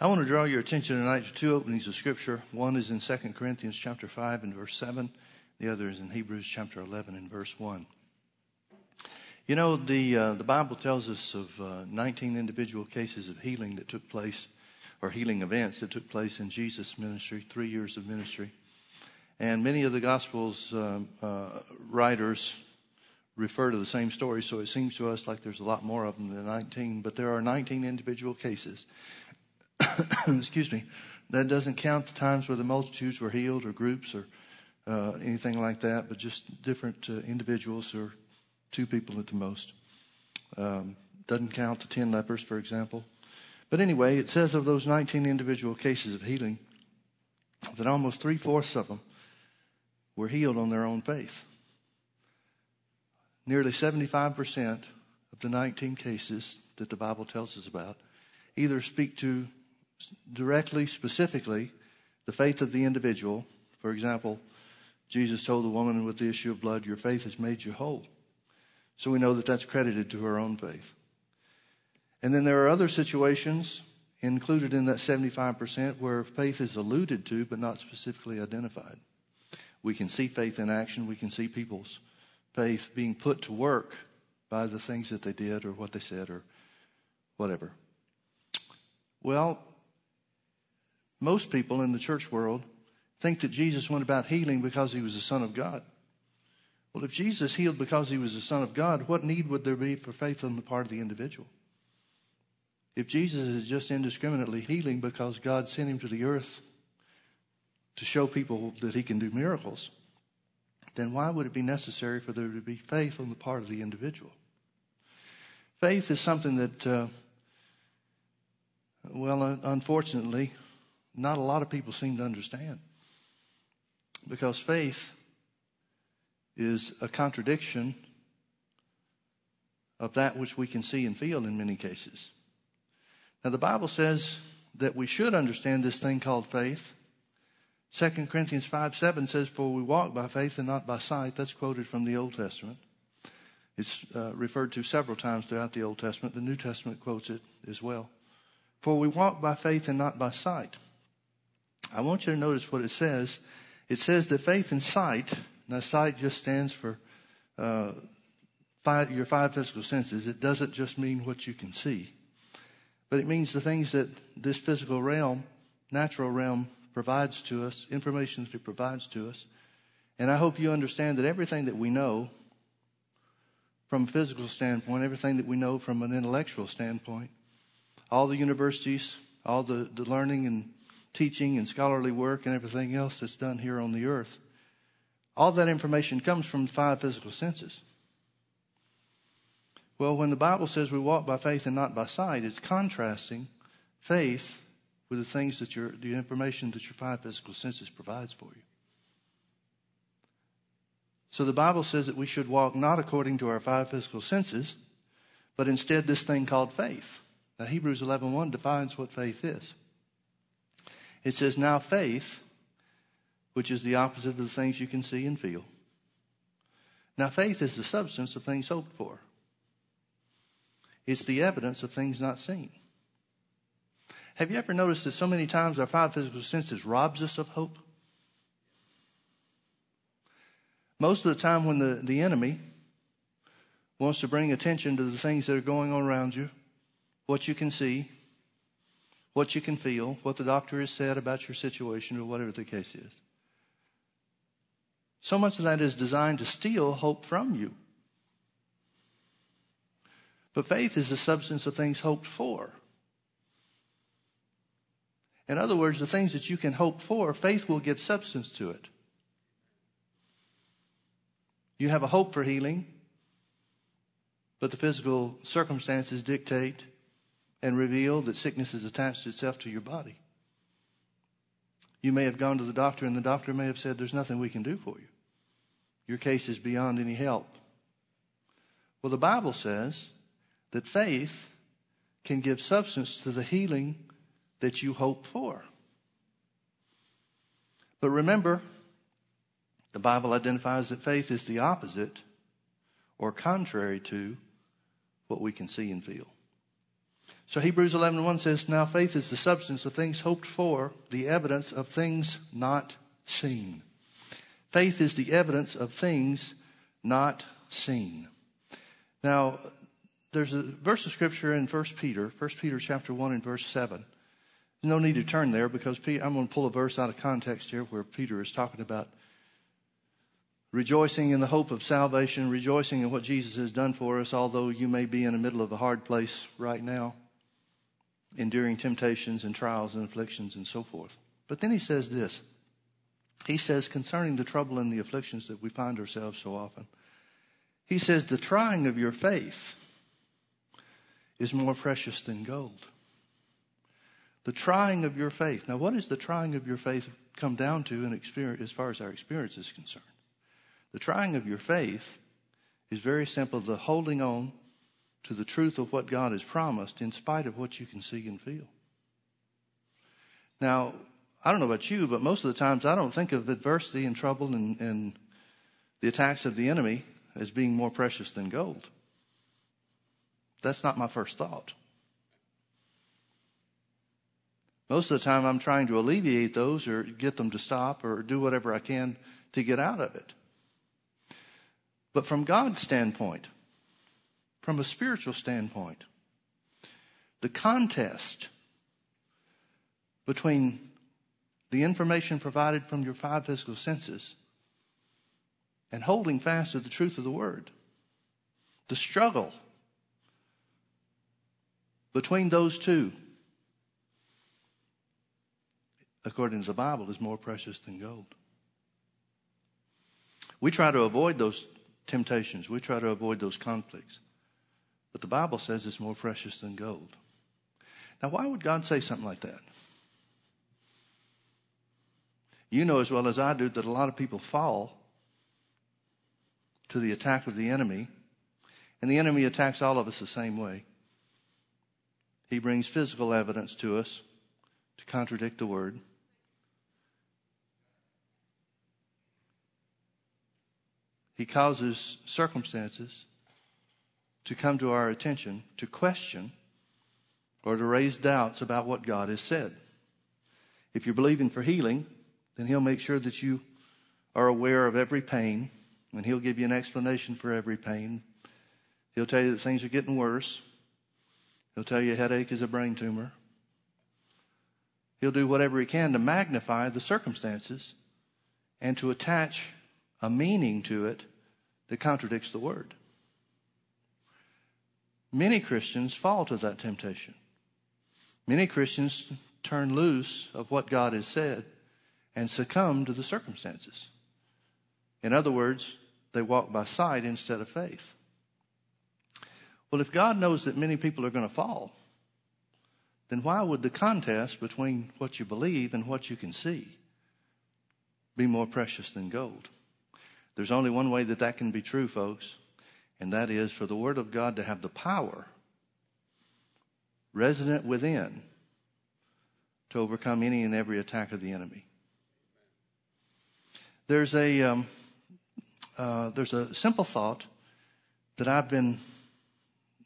I want to draw your attention tonight to two openings of Scripture. One is in 2 Corinthians chapter 5 and verse 7. The other is in Hebrews chapter 11 and verse 1. You know, the, uh, the Bible tells us of uh, 19 individual cases of healing that took place, or healing events that took place in Jesus' ministry, three years of ministry. And many of the Gospels um, uh, writers refer to the same story, so it seems to us like there's a lot more of them than 19, but there are 19 individual cases. excuse me, that doesn't count the times where the multitudes were healed or groups or uh, anything like that, but just different uh, individuals or two people at the most. Um, doesn't count the 10 lepers, for example. But anyway, it says of those 19 individual cases of healing that almost three fourths of them were healed on their own faith. Nearly 75% of the 19 cases that the Bible tells us about either speak to directly, specifically, the faith of the individual. For example, Jesus told the woman with the issue of blood, Your faith has made you whole. So we know that that's credited to her own faith. And then there are other situations included in that 75% where faith is alluded to but not specifically identified. We can see faith in action. We can see people's faith being put to work by the things that they did or what they said or whatever. Well, most people in the church world think that Jesus went about healing because he was the Son of God. Well, if Jesus healed because he was the Son of God, what need would there be for faith on the part of the individual? If Jesus is just indiscriminately healing because God sent him to the earth to show people that he can do miracles, then why would it be necessary for there to be faith on the part of the individual? Faith is something that, uh, well, unfortunately, not a lot of people seem to understand. Because faith is a contradiction of that which we can see and feel in many cases. Now, the Bible says that we should understand this thing called faith. 2 Corinthians 5 7 says, For we walk by faith and not by sight. That's quoted from the Old Testament. It's uh, referred to several times throughout the Old Testament. The New Testament quotes it as well. For we walk by faith and not by sight. I want you to notice what it says. It says that faith and sight, now sight just stands for uh, five, your five physical senses. It doesn't just mean what you can see, but it means the things that this physical realm, natural realm, provides to us, information that it provides to us. And I hope you understand that everything that we know from a physical standpoint, everything that we know from an intellectual standpoint, all the universities, all the, the learning and teaching and scholarly work and everything else that's done here on the earth. All that information comes from the five physical senses. Well, when the Bible says we walk by faith and not by sight, it's contrasting faith with the things that your, the information that your five physical senses provides for you. So the Bible says that we should walk not according to our five physical senses, but instead this thing called faith. Now Hebrews 11.1 defines what faith is. It says, now faith, which is the opposite of the things you can see and feel. Now faith is the substance of things hoped for. It's the evidence of things not seen. Have you ever noticed that so many times our five physical senses robs us of hope? Most of the time when the, the enemy wants to bring attention to the things that are going on around you, what you can see, what you can feel, what the doctor has said about your situation, or whatever the case is. So much of that is designed to steal hope from you. But faith is the substance of things hoped for. In other words, the things that you can hope for, faith will give substance to it. You have a hope for healing, but the physical circumstances dictate and reveal that sickness has attached itself to your body. You may have gone to the doctor, and the doctor may have said, There's nothing we can do for you. Your case is beyond any help. Well, the Bible says that faith can give substance to the healing that you hope for. But remember, the Bible identifies that faith is the opposite or contrary to what we can see and feel. So Hebrews 11 1 says, Now faith is the substance of things hoped for, the evidence of things not seen. Faith is the evidence of things not seen. Now, there's a verse of scripture in 1 Peter, 1 Peter chapter 1 and verse 7. No need to turn there because I'm going to pull a verse out of context here where Peter is talking about rejoicing in the hope of salvation, rejoicing in what Jesus has done for us, although you may be in the middle of a hard place right now, enduring temptations and trials and afflictions and so forth. But then he says this. He says, concerning the trouble and the afflictions that we find ourselves so often, he says, the trying of your faith is more precious than gold. The trying of your faith. Now, what does the trying of your faith come down to in experience, as far as our experience is concerned? The trying of your faith is very simple the holding on to the truth of what God has promised in spite of what you can see and feel. Now, I don't know about you, but most of the times I don't think of adversity and trouble and, and the attacks of the enemy as being more precious than gold. That's not my first thought. Most of the time, I'm trying to alleviate those or get them to stop or do whatever I can to get out of it. But from God's standpoint, from a spiritual standpoint, the contest between the information provided from your five physical senses and holding fast to the truth of the word, the struggle between those two, according to the Bible, is more precious than gold. We try to avoid those temptations. We try to avoid those conflicts. But the Bible says it's more precious than gold. Now, why would God say something like that? You know as well as I do that a lot of people fall to the attack of the enemy, and the enemy attacks all of us the same way. He brings physical evidence to us to contradict the word. He causes circumstances to come to our attention to question or to raise doubts about what God has said. If you're believing for healing, then He'll make sure that you are aware of every pain, and He'll give you an explanation for every pain. He'll tell you that things are getting worse. He'll tell you a headache is a brain tumor. He'll do whatever he can to magnify the circumstances and to attach a meaning to it that contradicts the word. Many Christians fall to that temptation. Many Christians turn loose of what God has said and succumb to the circumstances. In other words, they walk by sight instead of faith. Well, if God knows that many people are going to fall, then why would the contest between what you believe and what you can see be more precious than gold? There's only one way that that can be true, folks, and that is for the Word of God to have the power resident within to overcome any and every attack of the enemy. There's a um, uh, there's a simple thought that I've been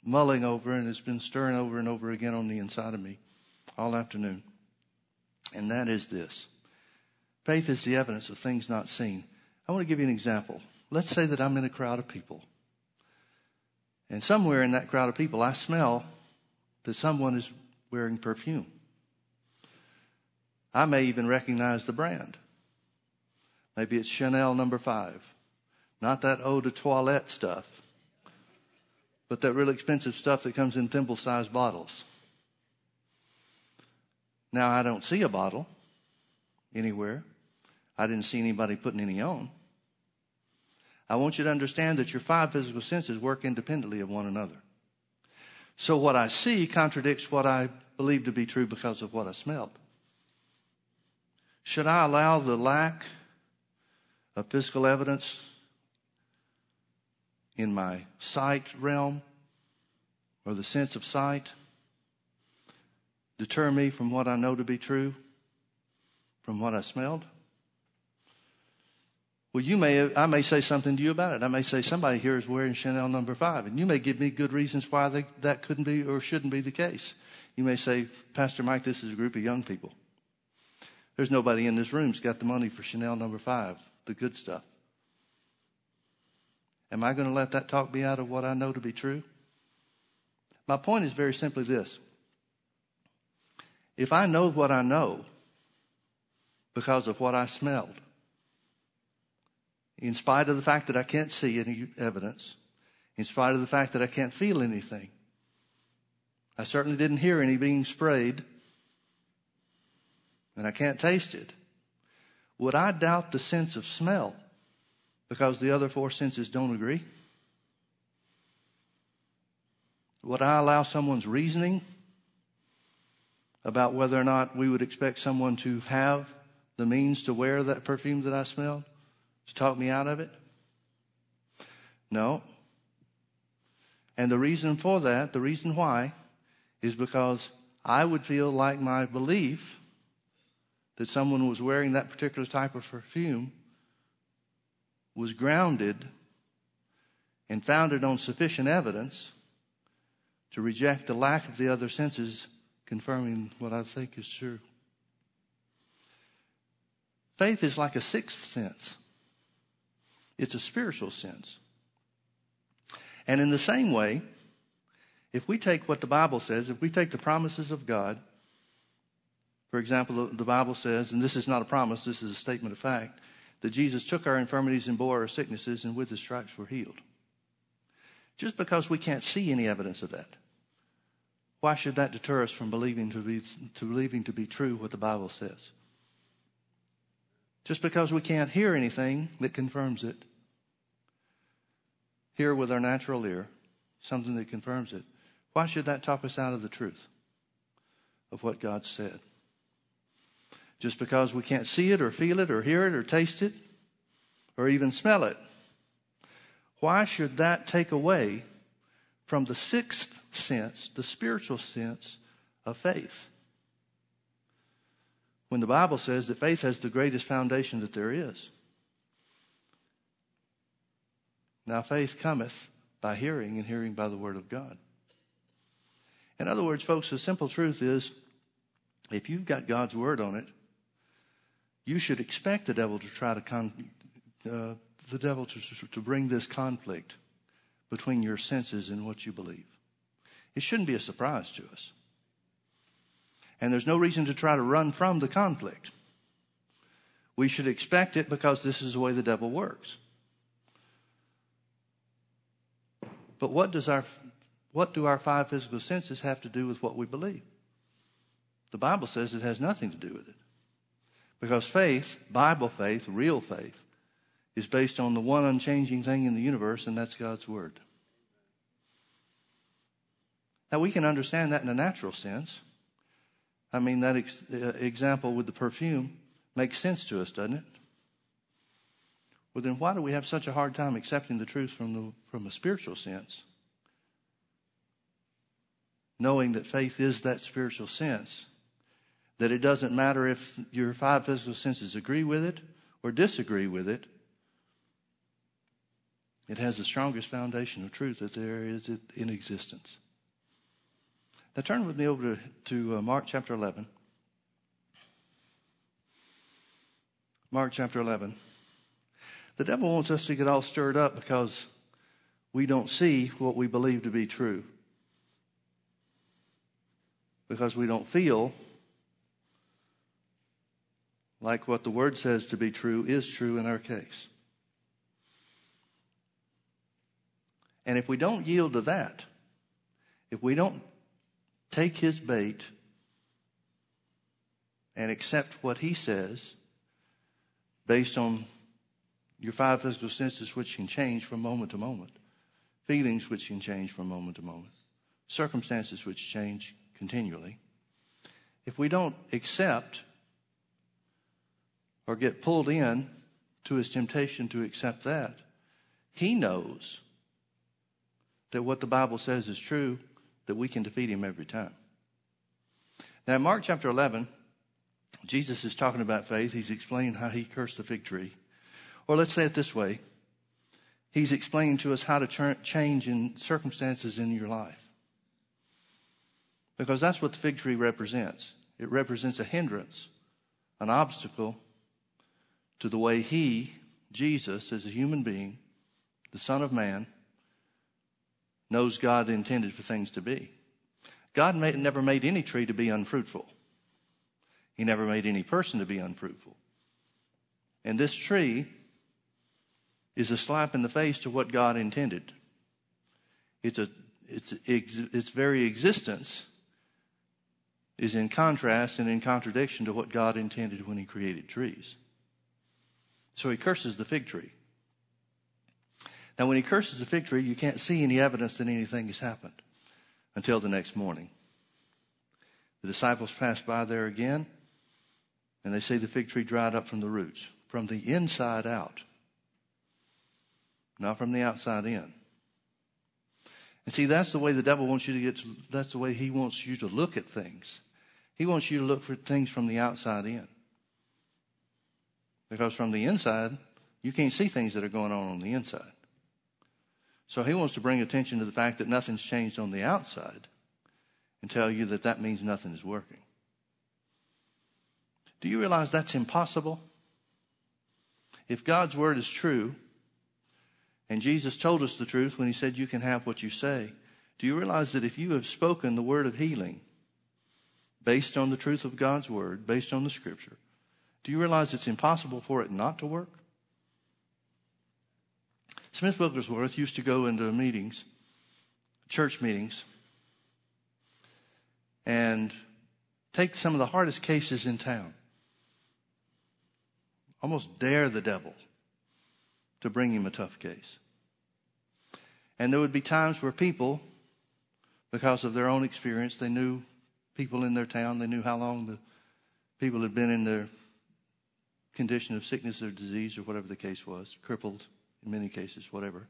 mulling over and it's been stirring over and over again on the inside of me all afternoon, and that is this: faith is the evidence of things not seen. I want to give you an example. Let's say that I'm in a crowd of people. And somewhere in that crowd of people, I smell that someone is wearing perfume. I may even recognize the brand. Maybe it's Chanel number five. Not that eau de toilette stuff, but that real expensive stuff that comes in thimble sized bottles. Now, I don't see a bottle anywhere. I didn't see anybody putting any on. I want you to understand that your five physical senses work independently of one another. So what I see contradicts what I believe to be true because of what I smelled. Should I allow the lack of physical evidence in my sight realm or the sense of sight deter me from what I know to be true, from what I smelled? Well, you may, I may say something to you about it. I may say somebody here is wearing Chanel number five, and you may give me good reasons why they, that couldn't be or shouldn't be the case. You may say, Pastor Mike, this is a group of young people. There's nobody in this room who's got the money for Chanel number five, the good stuff. Am I going to let that talk be out of what I know to be true? My point is very simply this. If I know what I know because of what I smelled, in spite of the fact that I can't see any evidence, in spite of the fact that I can't feel anything, I certainly didn't hear any being sprayed, and I can't taste it. Would I doubt the sense of smell because the other four senses don't agree? Would I allow someone's reasoning about whether or not we would expect someone to have the means to wear that perfume that I smelled to talk me out of it? No. And the reason for that, the reason why, is because I would feel like my belief that someone was wearing that particular type of perfume was grounded and founded on sufficient evidence to reject the lack of the other senses confirming what I think is true. Faith is like a sixth sense. It's a spiritual sense. And in the same way, if we take what the Bible says, if we take the promises of God, for example, the Bible says, and this is not a promise, this is a statement of fact, that Jesus took our infirmities and bore our sicknesses, and with his stripes we're healed. Just because we can't see any evidence of that, why should that deter us from believing to be, to believing to be true what the Bible says? Just because we can't hear anything that confirms it, hear with our natural ear something that confirms it, why should that top us out of the truth of what God said? Just because we can't see it or feel it or hear it or taste it or even smell it, why should that take away from the sixth sense, the spiritual sense of faith? When the Bible says that faith has the greatest foundation that there is. Now, faith cometh by hearing, and hearing by the word of God. In other words, folks, the simple truth is if you've got God's word on it, you should expect the devil to try to con- uh, the devil to, to bring this conflict between your senses and what you believe. It shouldn't be a surprise to us. And there's no reason to try to run from the conflict. We should expect it because this is the way the devil works. But what does our what do our five physical senses have to do with what we believe? The Bible says it has nothing to do with it. Because faith, Bible faith, real faith, is based on the one unchanging thing in the universe, and that's God's Word. Now, we can understand that in a natural sense. I mean, that ex- uh, example with the perfume makes sense to us, doesn't it? Well, then why do we have such a hard time accepting the truth from, the, from a spiritual sense? Knowing that faith is that spiritual sense. That it doesn't matter if your five physical senses agree with it or disagree with it. It has the strongest foundation of truth that there is in existence. Now turn with me over to, to uh, Mark chapter 11. Mark chapter 11. The devil wants us to get all stirred up because we don't see what we believe to be true. Because we don't feel like what the word says to be true is true in our case. And if we don't yield to that, if we don't take his bait and accept what he says based on your five physical senses, which can change from moment to moment, feelings, which can change from moment to moment, circumstances, which change continually. If we don't accept or get pulled in to his temptation to accept that, he knows that what the Bible says is true, that we can defeat him every time. Now, in Mark chapter 11, Jesus is talking about faith. He's explaining how he cursed the fig tree. Or let's say it this way He's explaining to us how to change in circumstances in your life. Because that's what the fig tree represents. It represents a hindrance, an obstacle to the way he, Jesus, as a human being, the Son of Man, knows God intended for things to be. God made, never made any tree to be unfruitful. He never made any person to be unfruitful. And this tree is a slap in the face to what God intended. It's a, its, its very existence is in contrast and in contradiction to what God intended when He created trees. So He curses the fig tree. Now, when He curses the fig tree, you can't see any evidence that anything has happened until the next morning. The disciples pass by there again, and they see the fig tree dried up from the roots, from the inside out, not from the outside in. And see, that's the way the devil wants you to get to, that's the way he wants you to look at things. He wants you to look for things from the outside in. Because from the inside, you can't see things that are going on on the inside. So he wants to bring attention to the fact that nothing's changed on the outside and tell you that that means nothing is working. Do you realize that's impossible? If God's word is true, and Jesus told us the truth when he said, You can have what you say, do you realize that if you have spoken the word of healing based on the truth of God's word, based on the scripture, do you realize it's impossible for it not to work? Smith Wigglesworth used to go into meetings, church meetings, and take some of the hardest cases in town. Almost dare the devil to bring him a tough case. And there would be times where people, because of their own experience, they knew people in their town, they knew how long the people had been in their condition of sickness or disease or whatever the case was, crippled in many cases, whatever.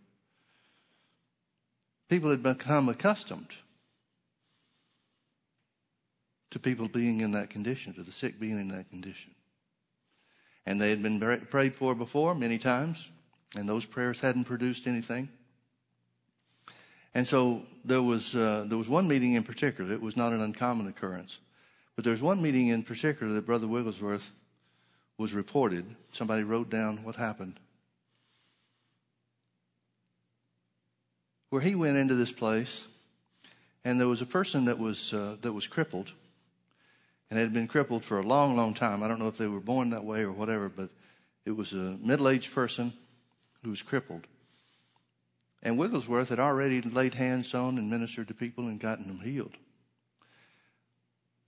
People had become accustomed to people being in that condition, to the sick being in that condition. And they had been prayed for before many times, and those prayers hadn't produced anything. And so there was, uh, there was one meeting in particular. It was not an uncommon occurrence. But there was one meeting in particular that Brother Wigglesworth was reported. Somebody wrote down what happened. Where he went into this place, and there was a person that was, uh, that was crippled and had been crippled for a long, long time. I don't know if they were born that way or whatever, but it was a middle aged person who was crippled. And Wigglesworth had already laid hands on and ministered to people and gotten them healed.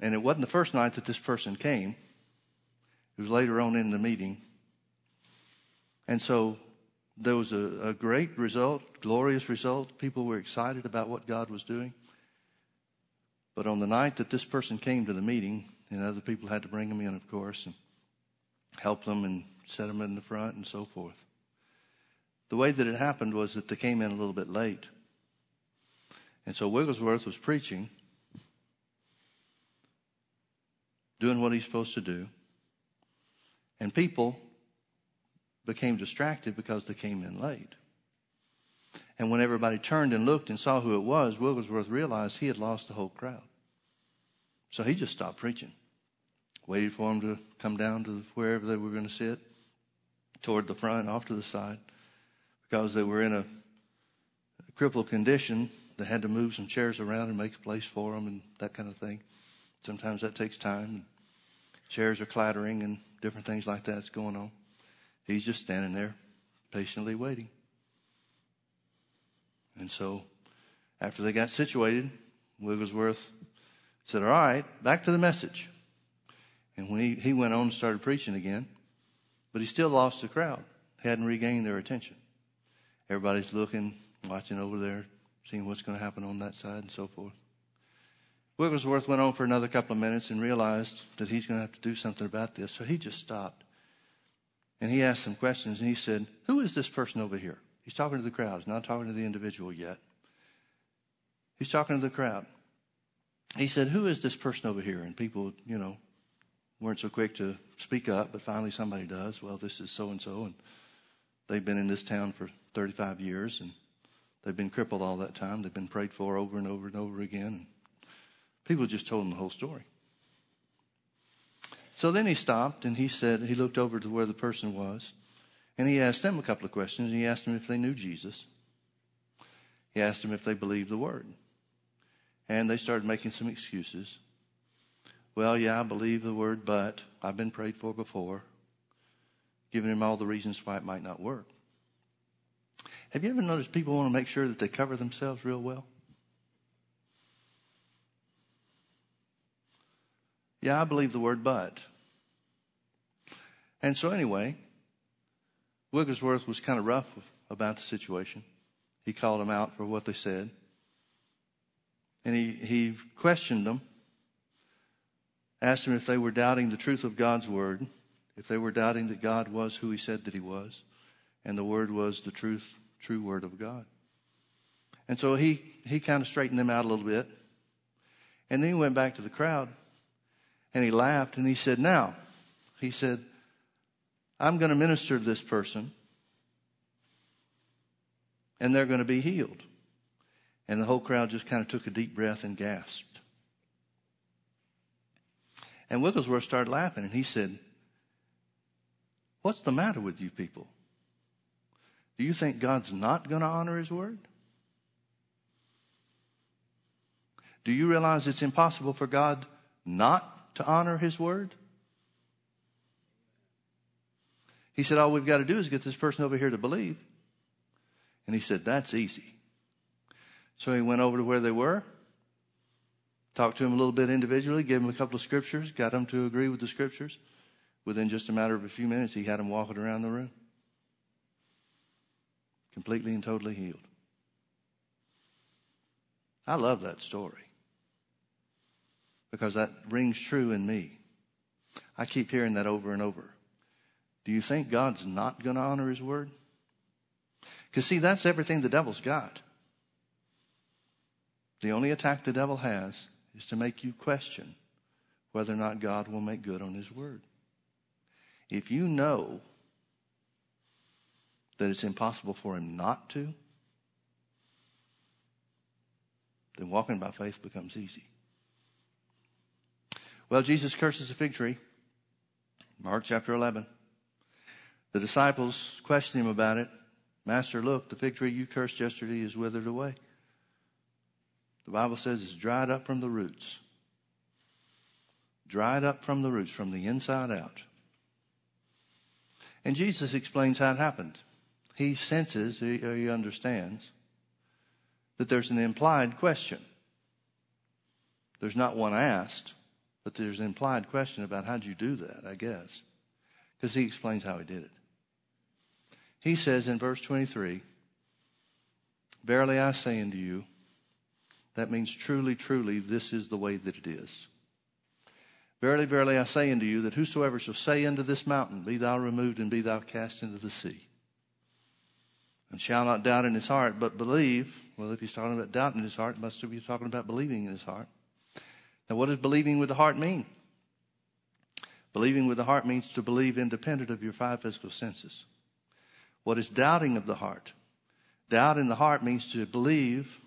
And it wasn't the first night that this person came, it was later on in the meeting. And so there was a, a great result, glorious result. People were excited about what God was doing. But on the night that this person came to the meeting, and other people had to bring them in, of course, and help them and set them in the front and so forth. The way that it happened was that they came in a little bit late. And so Wigglesworth was preaching, doing what he's supposed to do, and people became distracted because they came in late. And when everybody turned and looked and saw who it was, Wigglesworth realized he had lost the whole crowd. So he just stopped preaching waited for them to come down to wherever they were going to sit, toward the front, off to the side, because they were in a crippled condition. They had to move some chairs around and make a place for them and that kind of thing. Sometimes that takes time. Chairs are clattering and different things like that's going on. He's just standing there, patiently waiting. And so, after they got situated, Wigglesworth said, All right, back to the message. And when he, he went on and started preaching again, but he still lost the crowd, he hadn't regained their attention. Everybody's looking, watching over there, seeing what's going to happen on that side and so forth. Wigglesworth went on for another couple of minutes and realized that he's going to have to do something about this. So he just stopped. And he asked some questions and he said, Who is this person over here? He's talking to the crowd. He's not talking to the individual yet. He's talking to the crowd. He said, Who is this person over here? And people, you know, weren't so quick to speak up, but finally somebody does. Well, this is so and so, and they've been in this town for 35 years, and they've been crippled all that time. They've been prayed for over and over and over again. People just told him the whole story. So then he stopped and he said, he looked over to where the person was and he asked them a couple of questions. He asked them if they knew Jesus. He asked them if they believed the word. And they started making some excuses. Well, yeah, I believe the word, but I've been prayed for before, giving him all the reasons why it might not work. Have you ever noticed people want to make sure that they cover themselves real well? Yeah, I believe the word, but. And so, anyway, Wigglesworth was kind of rough about the situation. He called them out for what they said. And he, he questioned them, asked them if they were doubting the truth of God's word, if they were doubting that God was who he said that he was, and the word was the truth, true word of God. And so he, he kind of straightened them out a little bit. And then he went back to the crowd and he laughed and he said, Now, he said, I'm going to minister to this person and they're going to be healed. And the whole crowd just kind of took a deep breath and gasped. And Wigglesworth started laughing and he said, What's the matter with you people? Do you think God's not going to honor his word? Do you realize it's impossible for God not to honor his word? He said, All we've got to do is get this person over here to believe. And he said, That's easy. So he went over to where they were, talked to them a little bit individually, gave them a couple of scriptures, got them to agree with the scriptures. Within just a matter of a few minutes, he had them walking around the room, completely and totally healed. I love that story because that rings true in me. I keep hearing that over and over. Do you think God's not going to honor his word? Because, see, that's everything the devil's got. The only attack the devil has is to make you question whether or not God will make good on his word. If you know that it's impossible for him not to, then walking by faith becomes easy. Well, Jesus curses a fig tree. Mark chapter 11. The disciples question him about it. Master, look, the fig tree you cursed yesterday is withered away. The Bible says it's dried up from the roots. Dried up from the roots, from the inside out. And Jesus explains how it happened. He senses, or he understands, that there's an implied question. There's not one asked, but there's an implied question about how'd you do that, I guess. Because he explains how he did it. He says in verse 23, Verily I say unto you, that means truly, truly, this is the way that it is. Verily, verily, I say unto you that whosoever shall say unto this mountain, Be thou removed and be thou cast into the sea, and shall not doubt in his heart, but believe. Well, if he's talking about doubt in his heart, must be talking about believing in his heart. Now, what does believing with the heart mean? Believing with the heart means to believe independent of your five physical senses. What is doubting of the heart? Doubt in the heart means to believe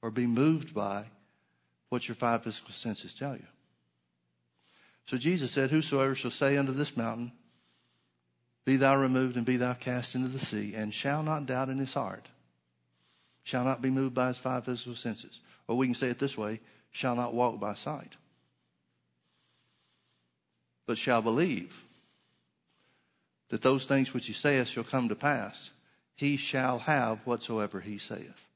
or be moved by what your five physical senses tell you. So Jesus said, Whosoever shall say unto this mountain, Be thou removed and be thou cast into the sea, and shall not doubt in his heart, shall not be moved by his five physical senses. Or we can say it this way shall not walk by sight, but shall believe that those things which he saith shall come to pass, he shall have whatsoever he saith.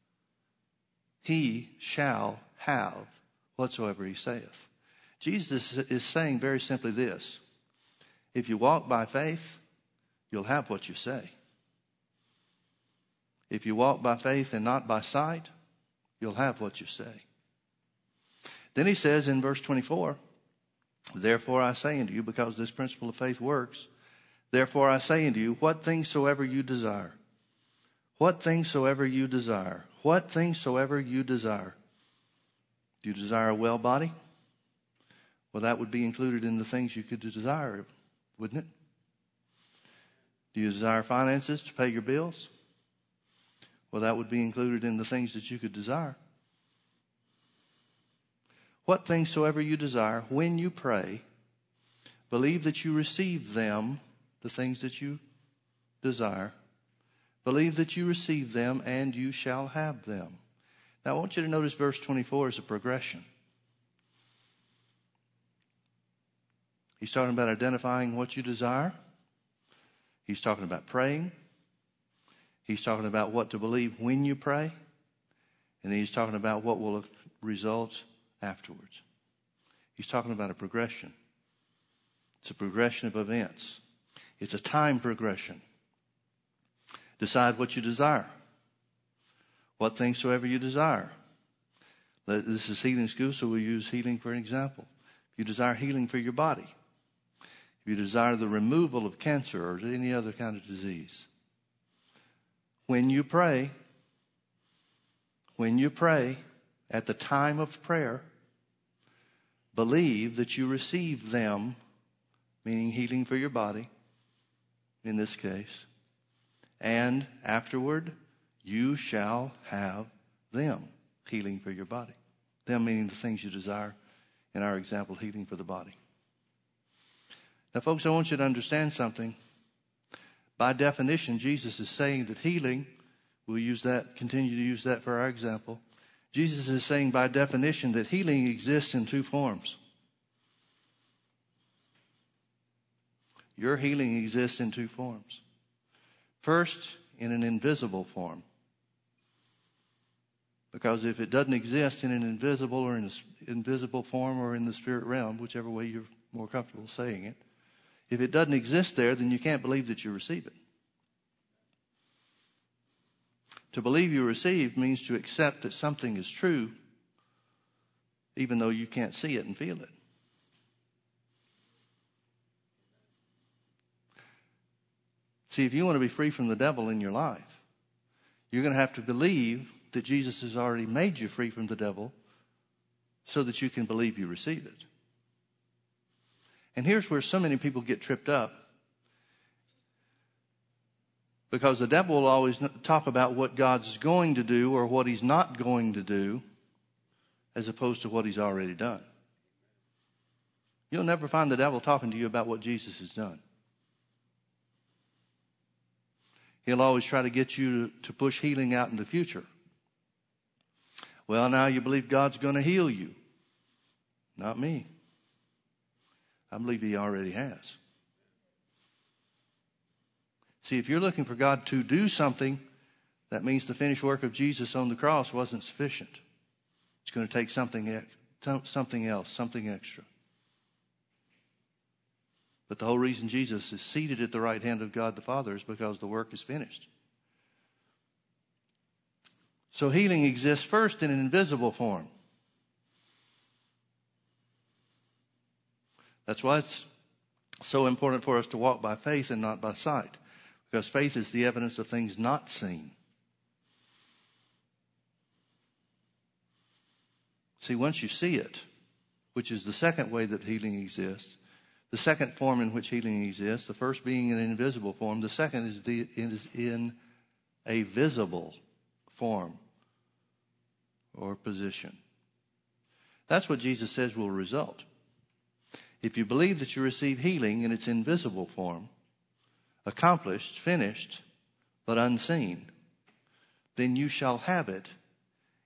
He shall have whatsoever he saith. Jesus is saying very simply this if you walk by faith, you'll have what you say. If you walk by faith and not by sight, you'll have what you say. Then he says in verse 24, Therefore I say unto you, because this principle of faith works, Therefore I say unto you, what things soever you desire, what things soever you desire, what things soever you desire. Do you desire a well body? Well, that would be included in the things you could desire, wouldn't it? Do you desire finances to pay your bills? Well, that would be included in the things that you could desire. What things soever you desire, when you pray, believe that you receive them, the things that you desire. Believe that you receive them, and you shall have them. Now, I want you to notice verse 24 is a progression. He's talking about identifying what you desire. He's talking about praying. He's talking about what to believe when you pray. And then he's talking about what will result afterwards. He's talking about a progression. It's a progression of events. It's a time progression. Decide what you desire. What things soever you desire. This is healing school, so we'll use healing for an example. If you desire healing for your body, if you desire the removal of cancer or any other kind of disease, when you pray, when you pray at the time of prayer, believe that you receive them, meaning healing for your body, in this case, and afterward you shall have them, healing for your body. Them meaning the things you desire, in our example, healing for the body. Now, folks, I want you to understand something. By definition, Jesus is saying that healing, we'll use that, continue to use that for our example. Jesus is saying by definition that healing exists in two forms. Your healing exists in two forms. First, in an invisible form. Because if it doesn't exist in an invisible or in an invisible form or in the spirit realm, whichever way you're more comfortable saying it, if it doesn't exist there, then you can't believe that you receive it. To believe you receive means to accept that something is true, even though you can't see it and feel it. See, if you want to be free from the devil in your life, you're going to have to believe that Jesus has already made you free from the devil so that you can believe you receive it. And here's where so many people get tripped up. Because the devil will always talk about what God's going to do or what he's not going to do as opposed to what he's already done. You'll never find the devil talking to you about what Jesus has done. He'll always try to get you to, push healing out in the future. Well, now you believe God's going to heal you. Not me. I believe He already has. See, if you're looking for God to do something, that means the finished work of Jesus on the cross wasn't sufficient. It's going to take something, something else, something extra. But the whole reason Jesus is seated at the right hand of God the Father is because the work is finished. So healing exists first in an invisible form. That's why it's so important for us to walk by faith and not by sight, because faith is the evidence of things not seen. See, once you see it, which is the second way that healing exists, the second form in which healing exists, the first being an invisible form, the second is, the, is in a visible form or position. That's what Jesus says will result. If you believe that you receive healing in its invisible form, accomplished, finished, but unseen, then you shall have it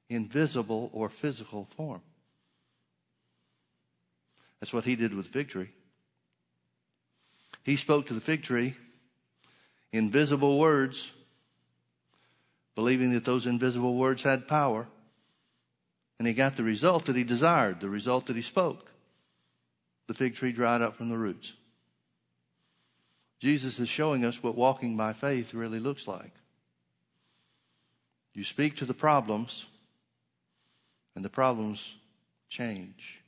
in visible or physical form. That's what he did with victory. He spoke to the fig tree in visible words, believing that those invisible words had power. And he got the result that he desired, the result that he spoke the fig tree dried up from the roots. Jesus is showing us what walking by faith really looks like. You speak to the problems, and the problems change.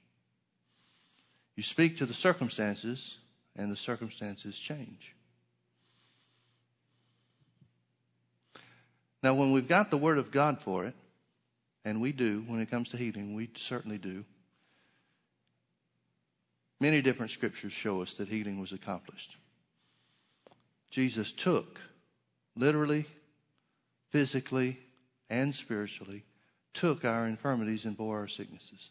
You speak to the circumstances, and the circumstances change. Now, when we've got the Word of God for it, and we do when it comes to healing, we certainly do. Many different scriptures show us that healing was accomplished. Jesus took, literally, physically, and spiritually, took our infirmities and bore our sicknesses.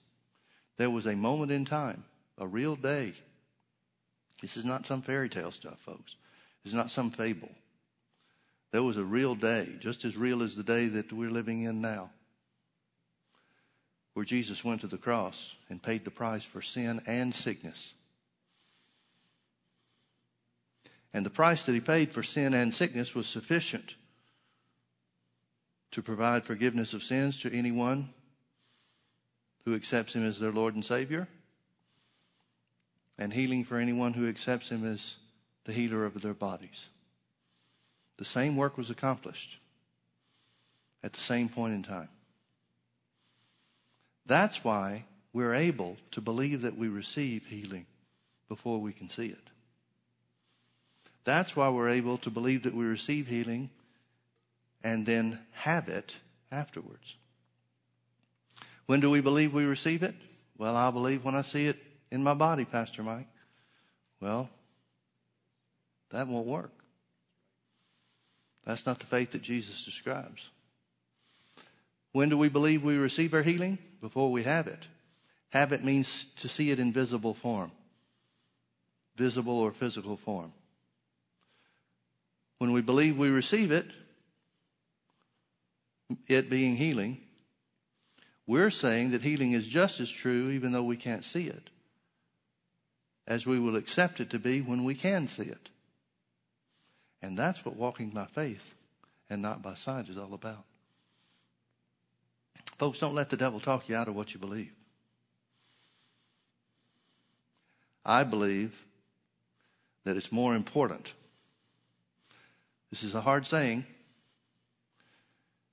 There was a moment in time, a real day. This is not some fairy tale stuff, folks. It's not some fable. There was a real day, just as real as the day that we're living in now, where Jesus went to the cross and paid the price for sin and sickness. And the price that he paid for sin and sickness was sufficient to provide forgiveness of sins to anyone who accepts him as their Lord and Savior, and healing for anyone who accepts him as the healer of their bodies. The same work was accomplished at the same point in time. That's why we're able to believe that we receive healing before we can see it. That's why we're able to believe that we receive healing and then have it afterwards. When do we believe we receive it? Well, I believe when I see it in my body, Pastor Mike. Well, that won't work. That's not the faith that Jesus describes. When do we believe we receive our healing? Before we have it. Have it means to see it in visible form, visible or physical form. When we believe we receive it, it being healing, we're saying that healing is just as true even though we can't see it, as we will accept it to be when we can see it. And that's what walking by faith and not by sight is all about. Folks, don't let the devil talk you out of what you believe. I believe that it's more important. This is a hard saying,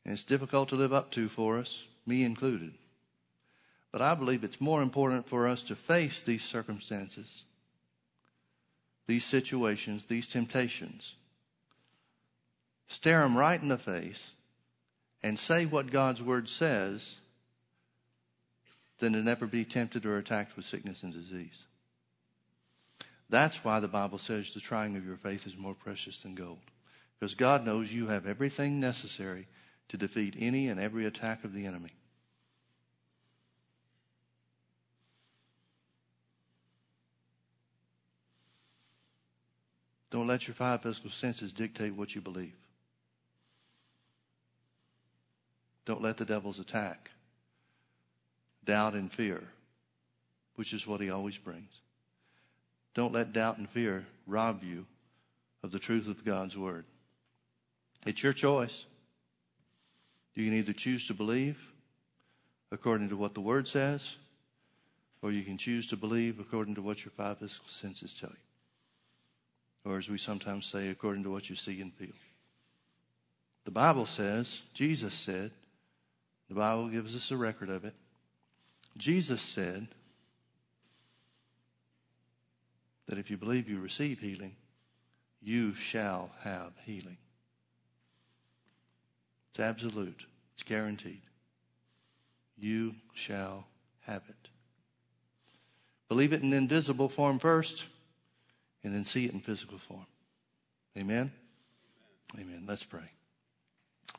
and it's difficult to live up to for us, me included. But I believe it's more important for us to face these circumstances, these situations, these temptations, stare them right in the face, and say what God's word says than to never be tempted or attacked with sickness and disease. That's why the Bible says the trying of your faith is more precious than gold. Because God knows you have everything necessary to defeat any and every attack of the enemy. Don't let your five physical senses dictate what you believe. Don't let the devil's attack doubt and fear, which is what he always brings. Don't let doubt and fear rob you of the truth of God's word. It's your choice. You can either choose to believe according to what the Word says, or you can choose to believe according to what your five physical senses tell you. Or as we sometimes say, according to what you see and feel. The Bible says, Jesus said, the Bible gives us a record of it. Jesus said that if you believe you receive healing, you shall have healing. It's absolute. It's guaranteed. You shall have it. Believe it in invisible form first, and then see it in physical form. Amen? Amen. Amen. Let's pray.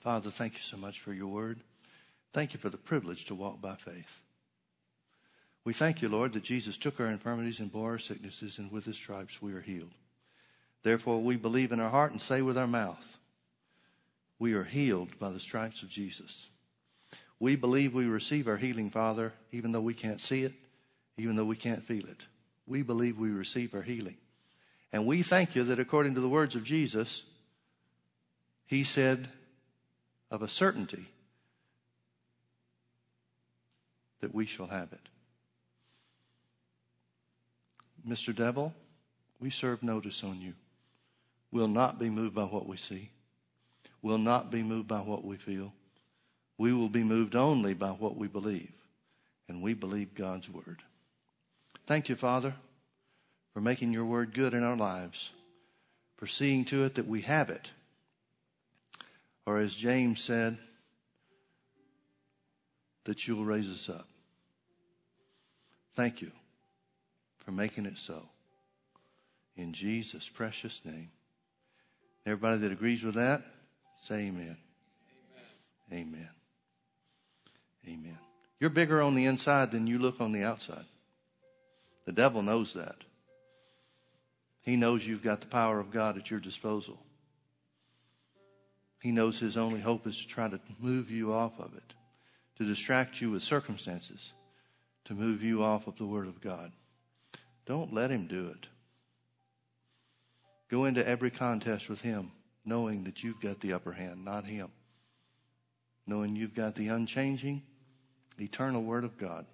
Father, thank you so much for your word. Thank you for the privilege to walk by faith. We thank you, Lord, that Jesus took our infirmities and bore our sicknesses, and with his stripes we are healed. Therefore, we believe in our heart and say with our mouth, we are healed by the stripes of Jesus. We believe we receive our healing, Father, even though we can't see it, even though we can't feel it. We believe we receive our healing. And we thank you that according to the words of Jesus, he said of a certainty that we shall have it. Mr. Devil, we serve notice on you. We'll not be moved by what we see will not be moved by what we feel. We will be moved only by what we believe. And we believe God's word. Thank you, Father, for making your word good in our lives, for seeing to it that we have it. Or as James said, that you will raise us up. Thank you for making it so. In Jesus' precious name. Everybody that agrees with that, Say amen. Amen. Amen. amen. You're bigger on the inside than you look on the outside. The devil knows that. He knows you've got the power of God at your disposal. He knows his only hope is to try to move you off of it, to distract you with circumstances, to move you off of the Word of God. Don't let him do it. Go into every contest with him knowing that you've got the upper hand, not him. Knowing you've got the unchanging, eternal Word of God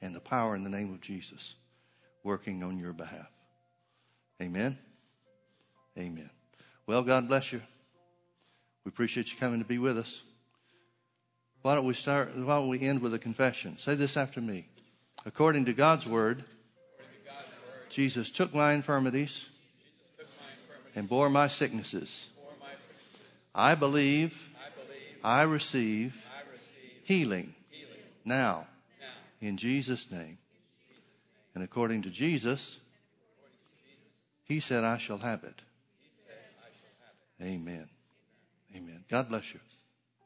and the power in the name of Jesus working on your behalf. Amen. Amen. Well, God bless you. We appreciate you coming to be with us. Why don't we start? Why don't we end with a confession? Say this after me. According to God's word, Jesus took my infirmities and bore my sicknesses. I believe I receive healing now in Jesus' name. And according to Jesus, he said, I shall have it. Amen. Amen. God bless you.